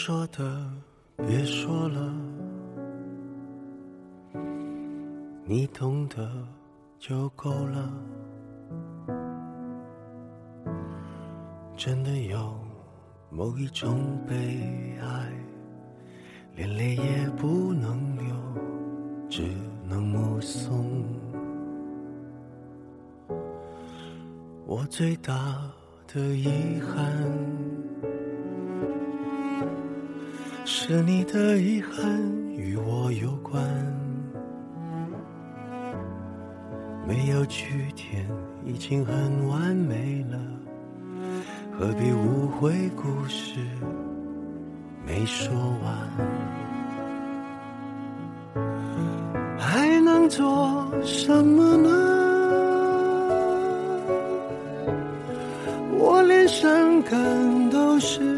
说的别说了，你懂得就够了。真的有某一种悲哀，连泪也不能流，只能目送。我最大的遗憾。着你的遗憾与我有关，没有句点，已经很完美了，何必误会故事没说完？还能做什么呢？我连伤感都是。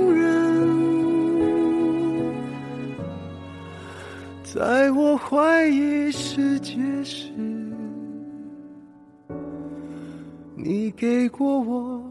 在我怀疑世界时，你给过我。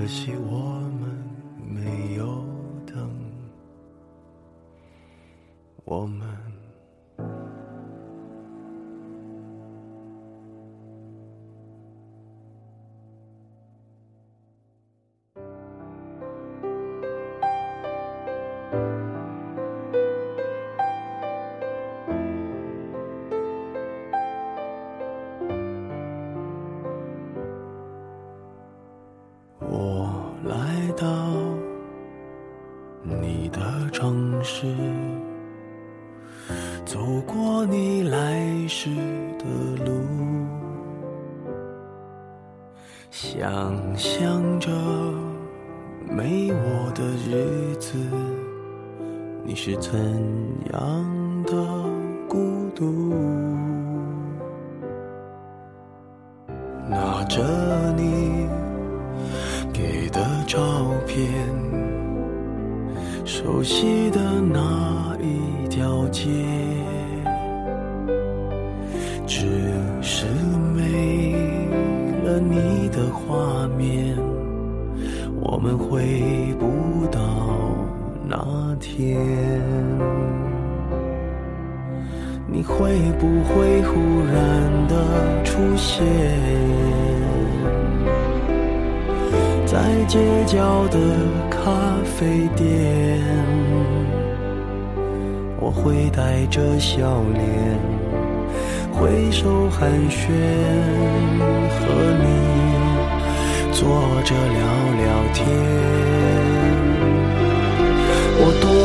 可惜我们没有。拿着你给的照片，熟悉的那一条街，只是没了你的画面，我们回不到那天。会不会忽然的出现，在街角的咖啡店，我会带着笑脸挥手寒暄，和你坐着聊聊天。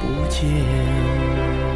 不见。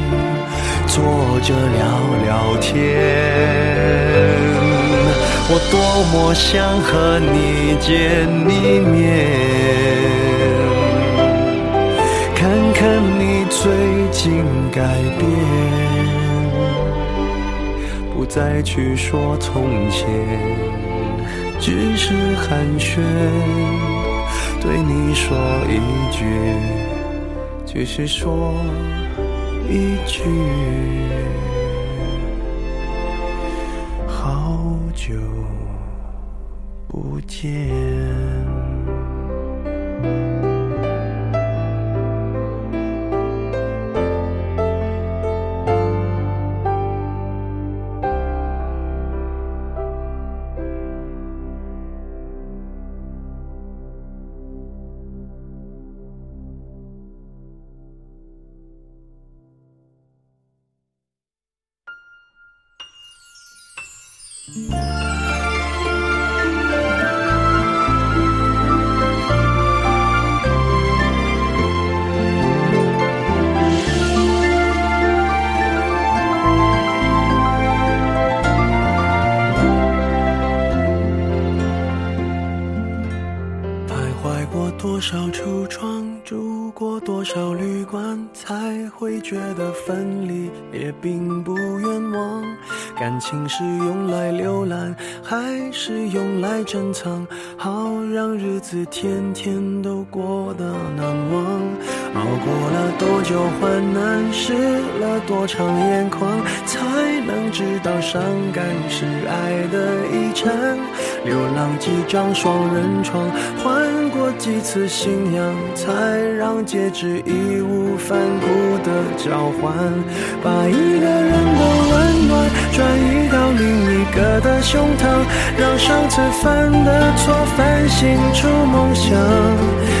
坐着聊聊天，我多么想和你见一面，看看你最近改变。不再去说从前，只是寒暄，对你说一句，只是说。一句，好久不见。多少橱窗住过多少旅馆，才会觉得分离也并不冤枉？感情是用来浏览，还是用来珍藏？好让日子天天都过得难忘。熬过了多久患难，湿了多长眼眶？才。能知道伤感是爱的遗产，流浪几张双人床，换过几次信仰，才让戒指义无反顾的交换，把一个人的温暖转移到另一个的胸膛，让上次犯的错反省出梦想。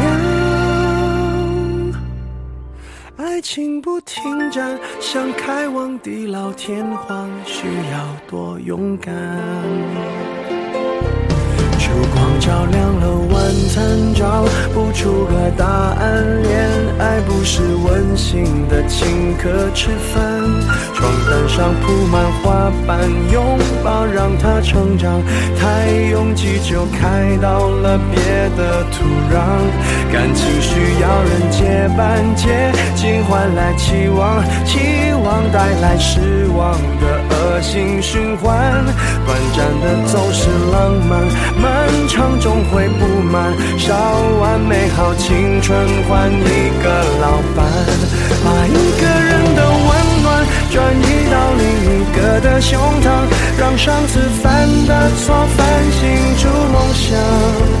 情不停站，想开往地老天荒，需要多勇敢。烛光照亮了晚餐，照不出个答案。恋爱不是温馨的请客吃饭。床单上铺满花瓣，拥抱让它成长。太拥挤就开到了别的。土壤，感情需要人结伴，接近换来期望，期望带来失望的恶性循环。短暂的总是浪漫，漫长终会不满。烧完美好青春，换一个老伴，把一个人的温暖转移到另一个的胸膛，让上次犯的错反省出梦想。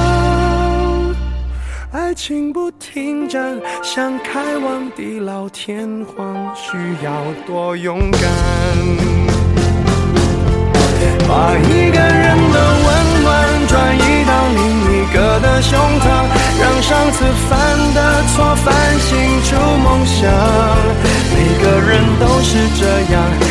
爱情不停站，想开往地老天荒，需要多勇敢。把一个人的温暖转移到另一个的胸膛，让上次犯的错反省出梦想。每个人都是这样。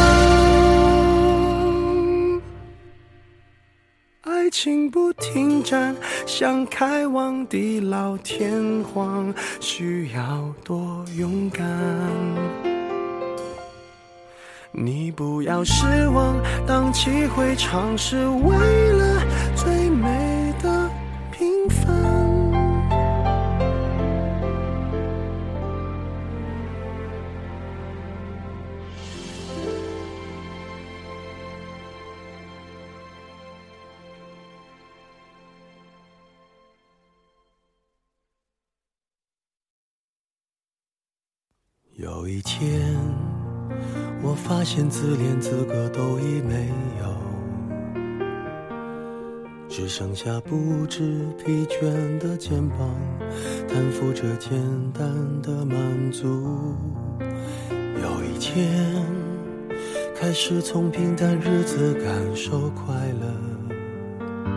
心不停站，想开往地老天荒，需要多勇敢？你不要失望，荡气回肠是为了最美。有一天，我发现自怜资格都已没有，只剩下不知疲倦的肩膀，担负着简单的满足。有一天，开始从平淡日子感受快乐，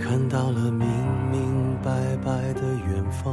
看到了明明白白的远方。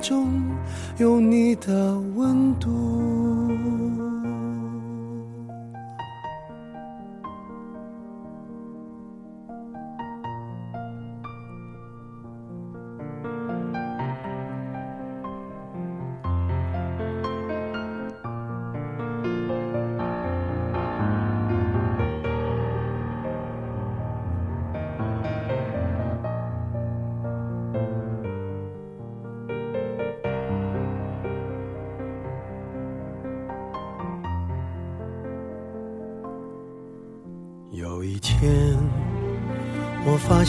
中有你的温度。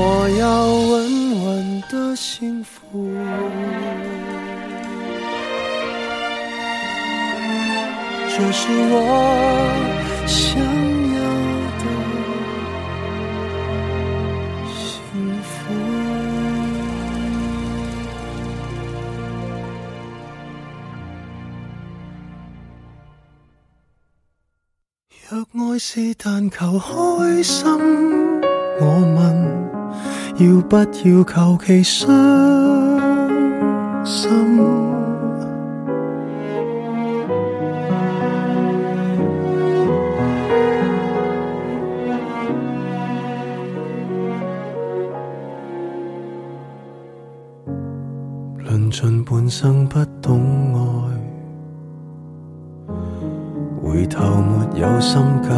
我要稳稳的幸福，这是我想要的幸福。若爱是但求开心，我问。要不要求其伤心？论尽半生不懂爱，回头没有心计。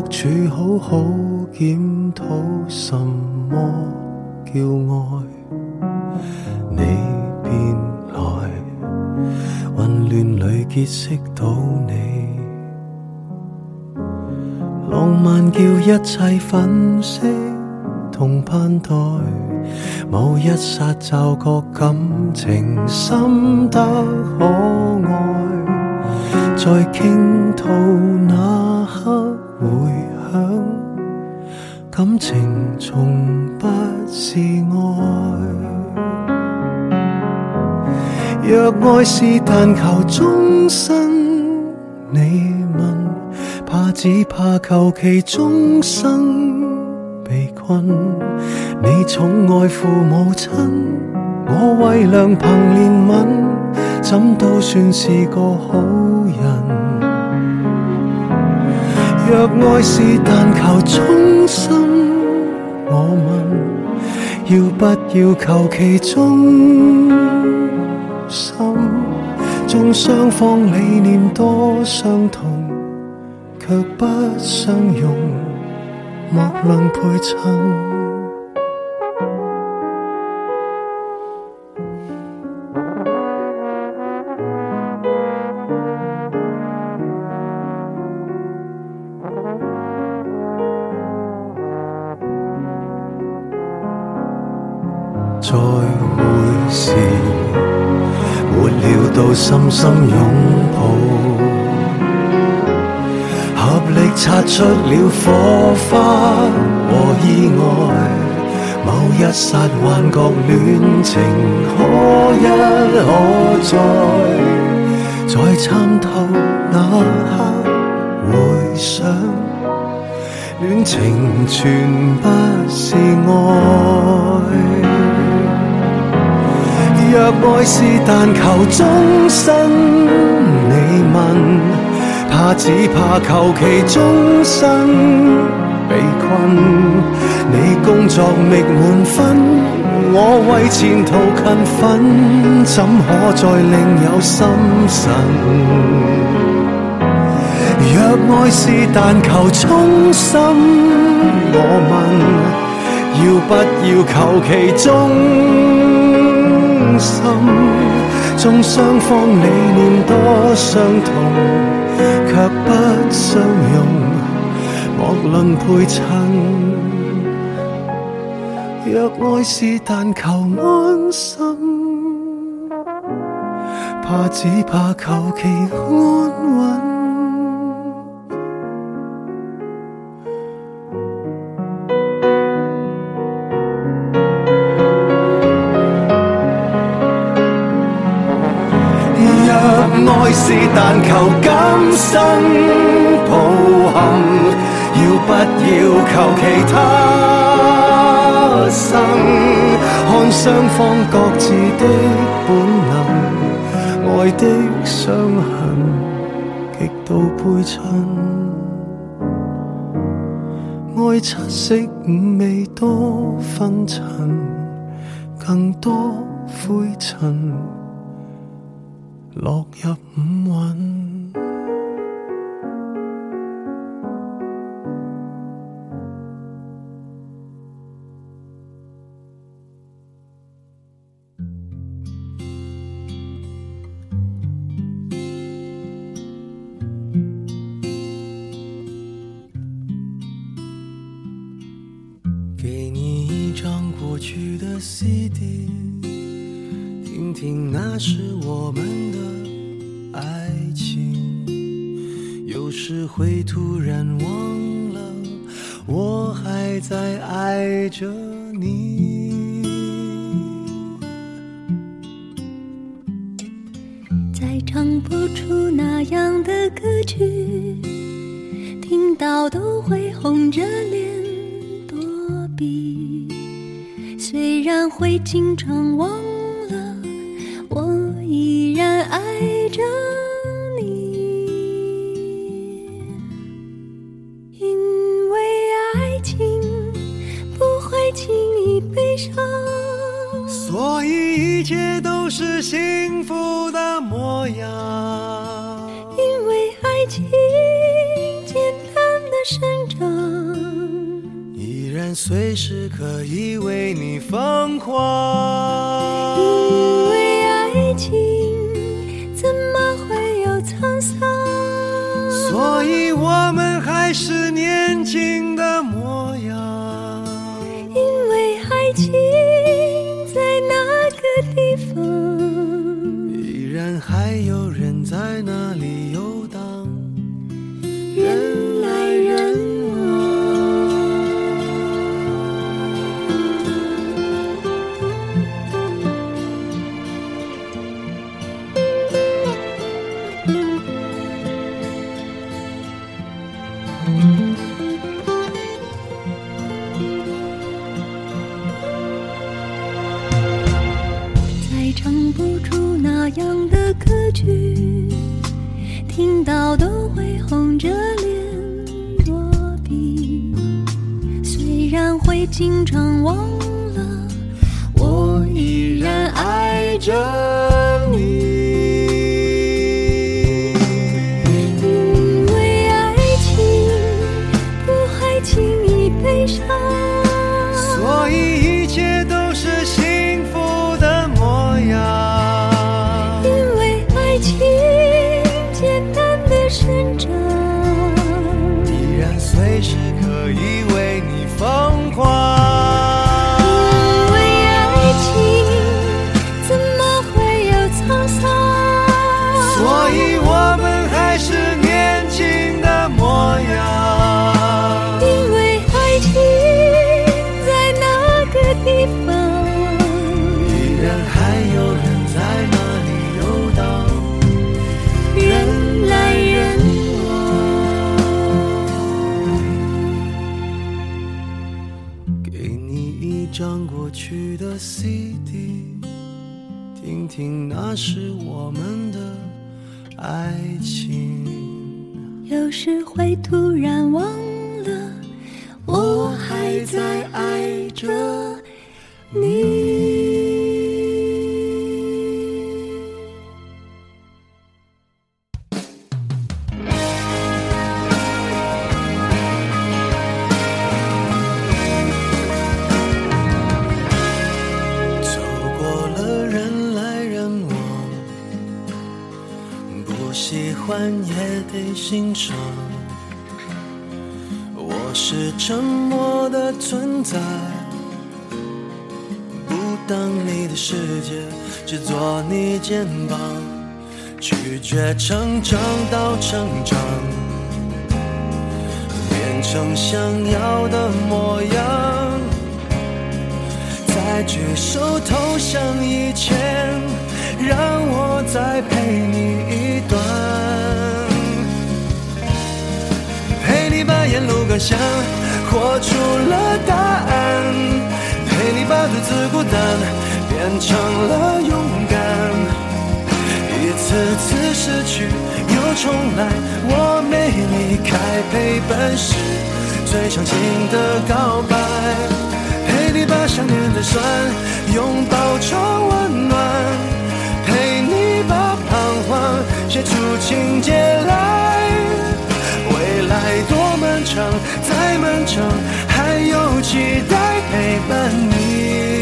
各处好好检讨，什么叫爱？你便来，混乱里结识到你。浪漫叫一切粉饰同盼待，某一刹就觉感情深得可爱，在倾吐那刻。回响，感情从不是爱。若爱是但求终身，你问，怕只怕求其终生被困。你宠爱父母亲，我为良朋怜悯，怎都算是个好。若爱是但求衷心，我问要不要求其忠心？纵双方理念多相同，却不相容，莫论配衬。心拥抱，合力擦出了火花和意外。某一刹幻觉，恋情可一可再。在参透那刻，回想，恋情全不是爱。若爱是但求终身，你问怕只怕求其终生被困。你工作觅满分，我为前途勤奋，怎可再另有心神？若爱是但求衷心，我问要不要求其终。心中双方理念多相同，却不相容。莫论配衬，若爱是但求安心，怕只怕求其安稳。爱是但求今生抱憾，要不要求其他生？看双方各自的本能，爱的伤痕极度背衬，爱七色五味多纷尘，更多灰尘。落入五蕴。我还在爱着你，再唱不出那样的歌曲，听到都会红着脸躲避。虽然会经常忘了，我依然爱着。幸福的模样，因为爱情简单的生长，依然随时可以为你疯狂。因为爱情怎么会有沧桑？所以我们还是年。在成长到成长，变成想要的模样，在举手投降以前，让我再陪你一段。陪你把沿路感想活出了答案，陪你把独自孤单变成了勇。次次失去又重来，我没离开，陪伴是最长情的告白。陪你把想念的酸拥抱成温暖，陪你把彷徨写出情节来。未来多漫长，再漫长还有期待陪伴你。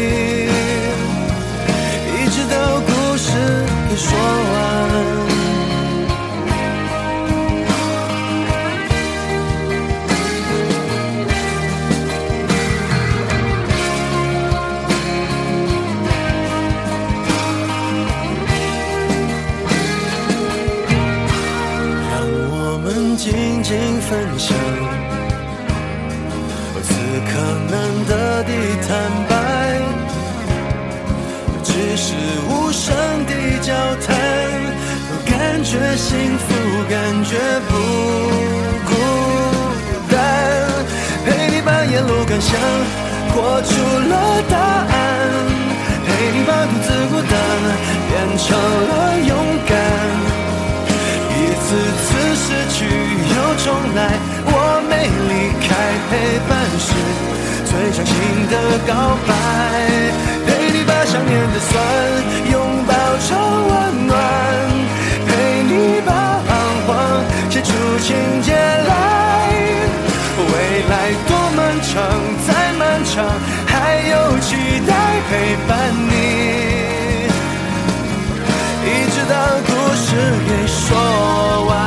说完，让我们静静分享此刻得的地毯。觉幸福，感觉不孤单。陪你把沿路感想活出了答案，陪你把独自孤单变成了勇敢。一次次失去又重来，我没离开，陪伴是最长情的告白。陪你把想念的酸拥抱成温暖。出情节来，未来多漫长，再漫长，还有期待陪伴你，一直到故事给说完。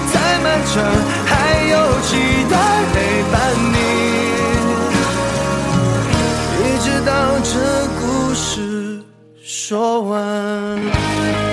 还有期待陪伴你，一直到这故事说完。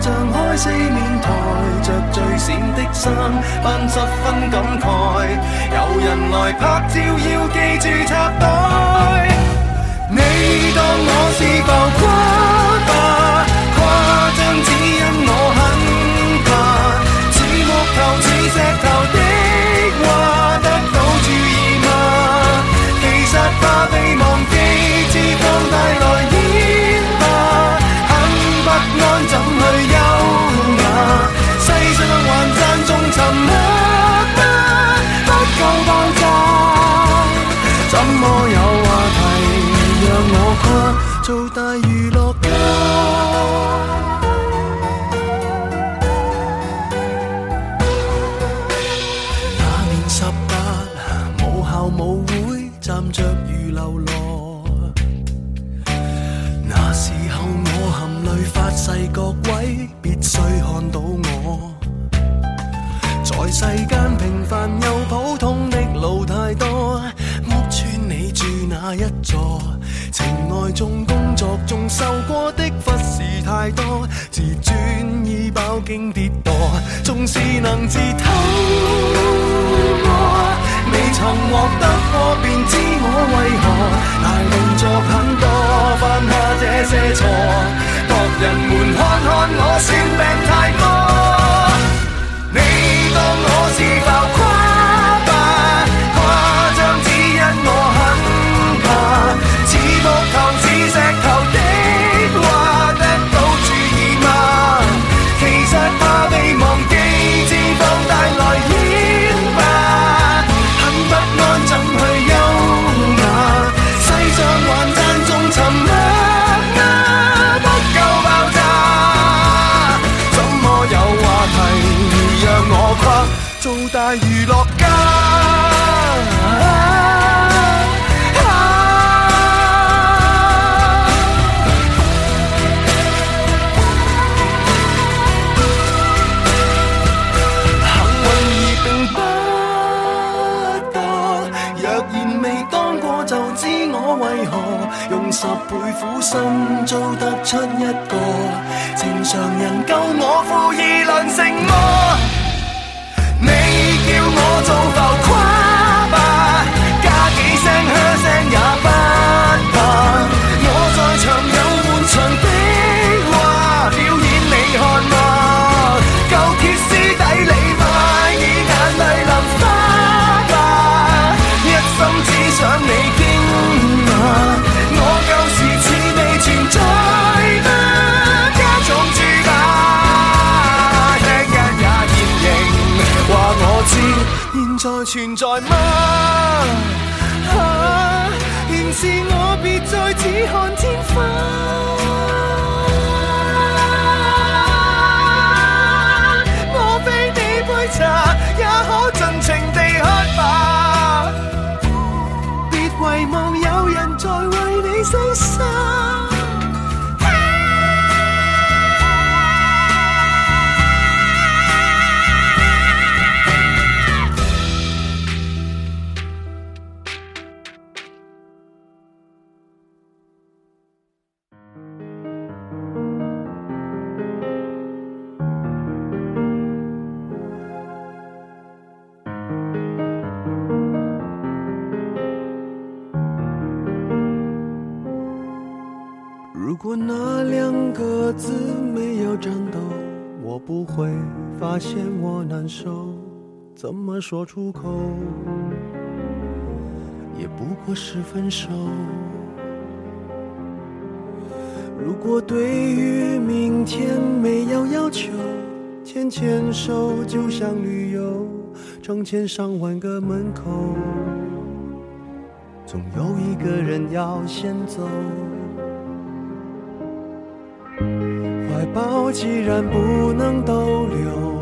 像开四面台，着最闪的衫，扮十分感慨。有人来拍照，要记住插袋。你当我是浮夸吧，夸张只因我很怕。似木头似石头的话，得到注意吗？其实怕被忘记，自放大来演吧，很不安怎？沉默得不够爆炸，怎么有话题让我跨做大。受過的忽视太多，自尊已飽經跌堕，纵是能自偷我未曾獲得過，便知我為何大动作很多，犯下這些錯。心遭得出一个，情常人够我负议论成么？你叫我做浮夸吧，加几声嘘声也不。现在存在吗？啊，仍是我，别再只看天花。我非你杯茶，也可尽情地喝吧。别遗忘有人在为你牺沙。怎么说出口，也不过是分手。如果对于明天没有要求，牵牵手就像旅游，成千上万个门口，总有一个人要先走。怀抱既然不能逗留。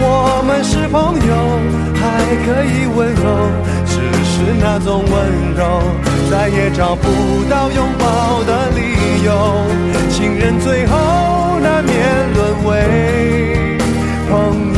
我们是朋友，还可以温柔，只是那种温柔再也找不到拥抱的理由。情人最后难免沦为朋友。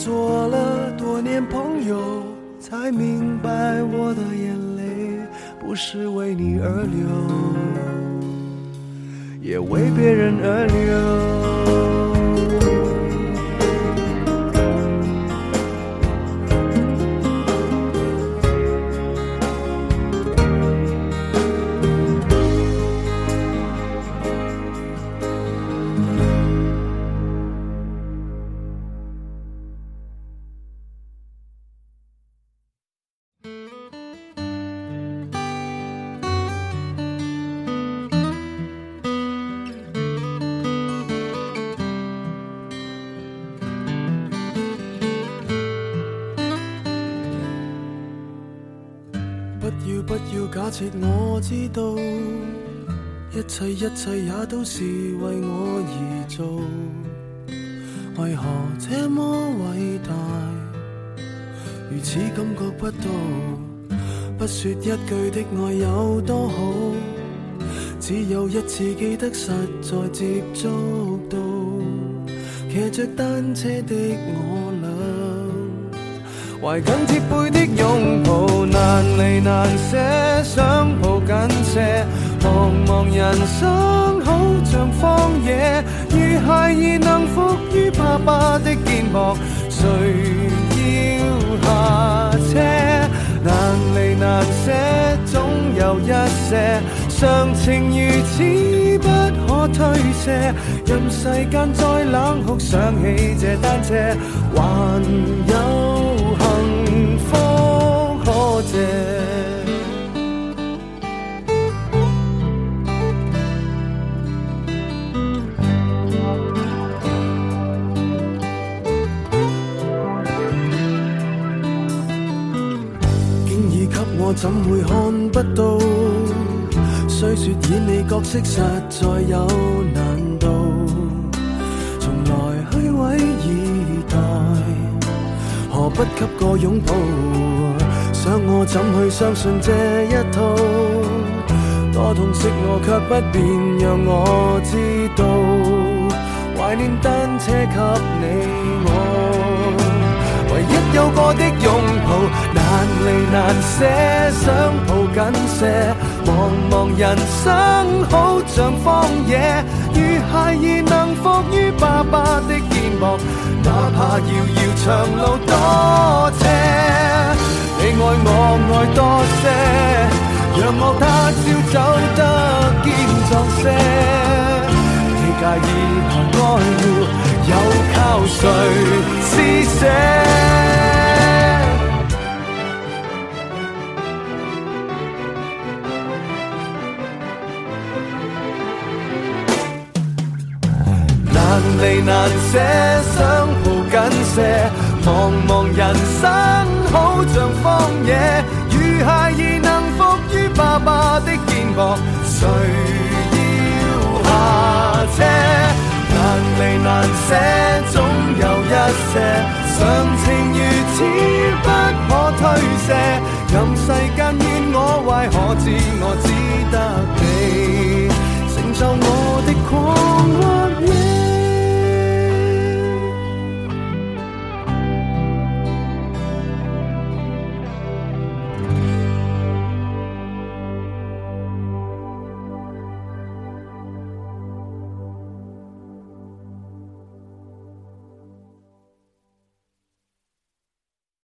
做了多年朋友，才明白我的眼泪，不是为你而流，也为别人而流。我知道一切一切也都是为我而做，为何这么伟大？如此感觉不到，不说一句的爱有多好，只有一次记得实在接触到，骑着单车的我。怀紧贴背的拥抱，难离难舍，想抱紧些，茫茫人生好像荒野，如孩儿能伏于爸爸的肩膊，谁要下车？难离难舍，总有一些，常情如此。推卸，任世间再冷酷，想起这单车，还有幸福可借。天已给我，怎会看不到？虽说演你角色实在有难度，从来虚位以待，何不给个拥抱？想我怎去相信这一套？多痛惜我却不便让我知道，怀念单车给你我，唯一有过的拥抱，难离难舍，想抱紧些。茫茫人生好像荒野，如孩儿能伏于爸爸的肩膊，哪怕遥遥长路多斜。你爱我爱多些，让我他朝走得坚壮些。你介意爱护，有靠谁施舍？离难舍，想抱紧些。茫茫人生好像荒野，如孩儿能伏于爸爸的肩膀，谁要下车？难离难舍，总有一些，常情如此不可推卸。任世间怨我坏，可知我只得你，承受我的狂野。